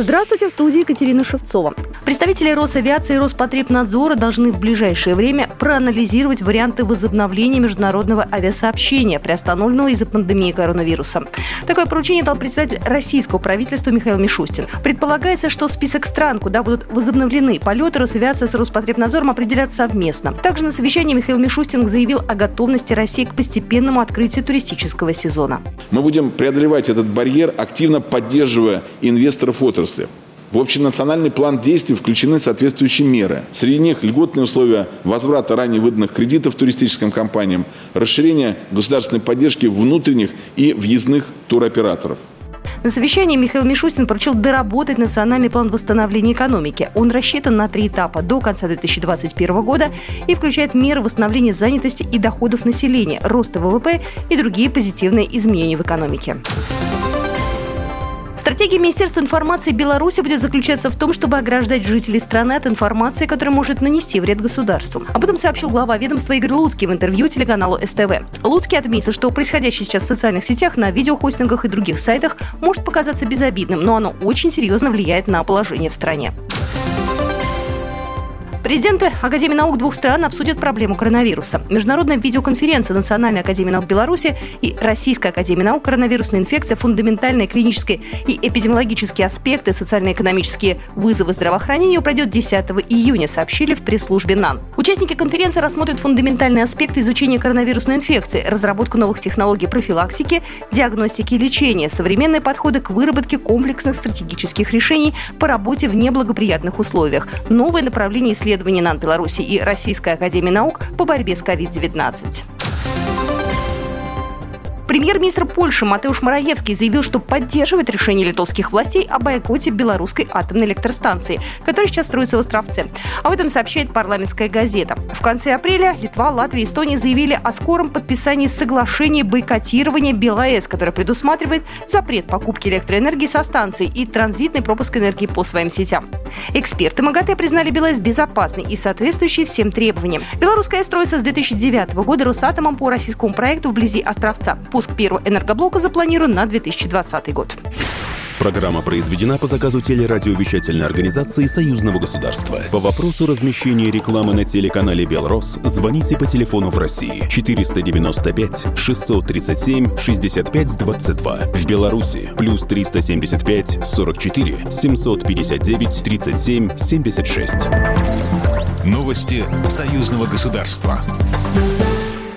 Здравствуйте, в студии Екатерина Шевцова. Представители Росавиации и Роспотребнадзора должны в ближайшее время проанализировать варианты возобновления международного авиасообщения, приостановленного из-за пандемии коронавируса. Такое поручение дал председатель российского правительства Михаил Мишустин. Предполагается, что список стран, куда будут возобновлены полеты, Росавиация с Роспотребнадзором определят совместно. Также на совещании Михаил Мишустин заявил о готовности России к постепенному открытию туристического сезона. Мы будем преодолевать этот барьер, активно поддерживая инвесторов отрасли отрасли. В общенациональный план действий включены соответствующие меры. Среди них льготные условия возврата ранее выданных кредитов туристическим компаниям, расширение государственной поддержки внутренних и въездных туроператоров. На совещании Михаил Мишустин поручил доработать национальный план восстановления экономики. Он рассчитан на три этапа до конца 2021 года и включает меры восстановления занятости и доходов населения, роста ВВП и другие позитивные изменения в экономике. Стратегия Министерства информации Беларуси будет заключаться в том, чтобы ограждать жителей страны от информации, которая может нанести вред государству. Об этом сообщил глава ведомства Игорь Луцкий в интервью телеканалу СТВ. Луцкий отметил, что происходящее сейчас в социальных сетях, на видеохостингах и других сайтах может показаться безобидным, но оно очень серьезно влияет на положение в стране. Президенты Академии наук двух стран обсудят проблему коронавируса. Международная видеоконференция Национальной академии наук Беларуси и Российской академии наук коронавирусная инфекция, фундаментальные клинические и эпидемиологические аспекты, социально-экономические вызовы здравоохранения пройдет 10 июня, сообщили в пресс-службе НАН. Участники конференции рассмотрят фундаментальные аспекты изучения коронавирусной инфекции, разработку новых технологий профилактики, диагностики и лечения, современные подходы к выработке комплексных стратегических решений по работе в неблагоприятных условиях, новые направления исследований исследований НАН Беларуси и Российской Академии Наук по борьбе с COVID-19. Премьер-министр Польши Матеуш Мараевский заявил, что поддерживает решение литовских властей о бойкоте белорусской атомной электростанции, которая сейчас строится в Островце. Об этом сообщает парламентская газета. В конце апреля Литва, Латвия и Эстония заявили о скором подписании соглашения бойкотирования БелАЭС, которое предусматривает запрет покупки электроэнергии со станций и транзитный пропуск энергии по своим сетям. Эксперты МАГАТЭ признали БелАЭС безопасной и соответствующей всем требованиям. Белорусская строится с 2009 года Росатомом по российскому проекту вблизи Островца. Пуск первого энергоблока запланирован на 2020 год. Программа произведена по заказу телерадиовещательной организации Союзного государства. По вопросу размещения рекламы на телеканале «Белрос» звоните по телефону в России 495 637 6522. В Беларуси плюс 375 44 759 37 76. Новости Союзного государства.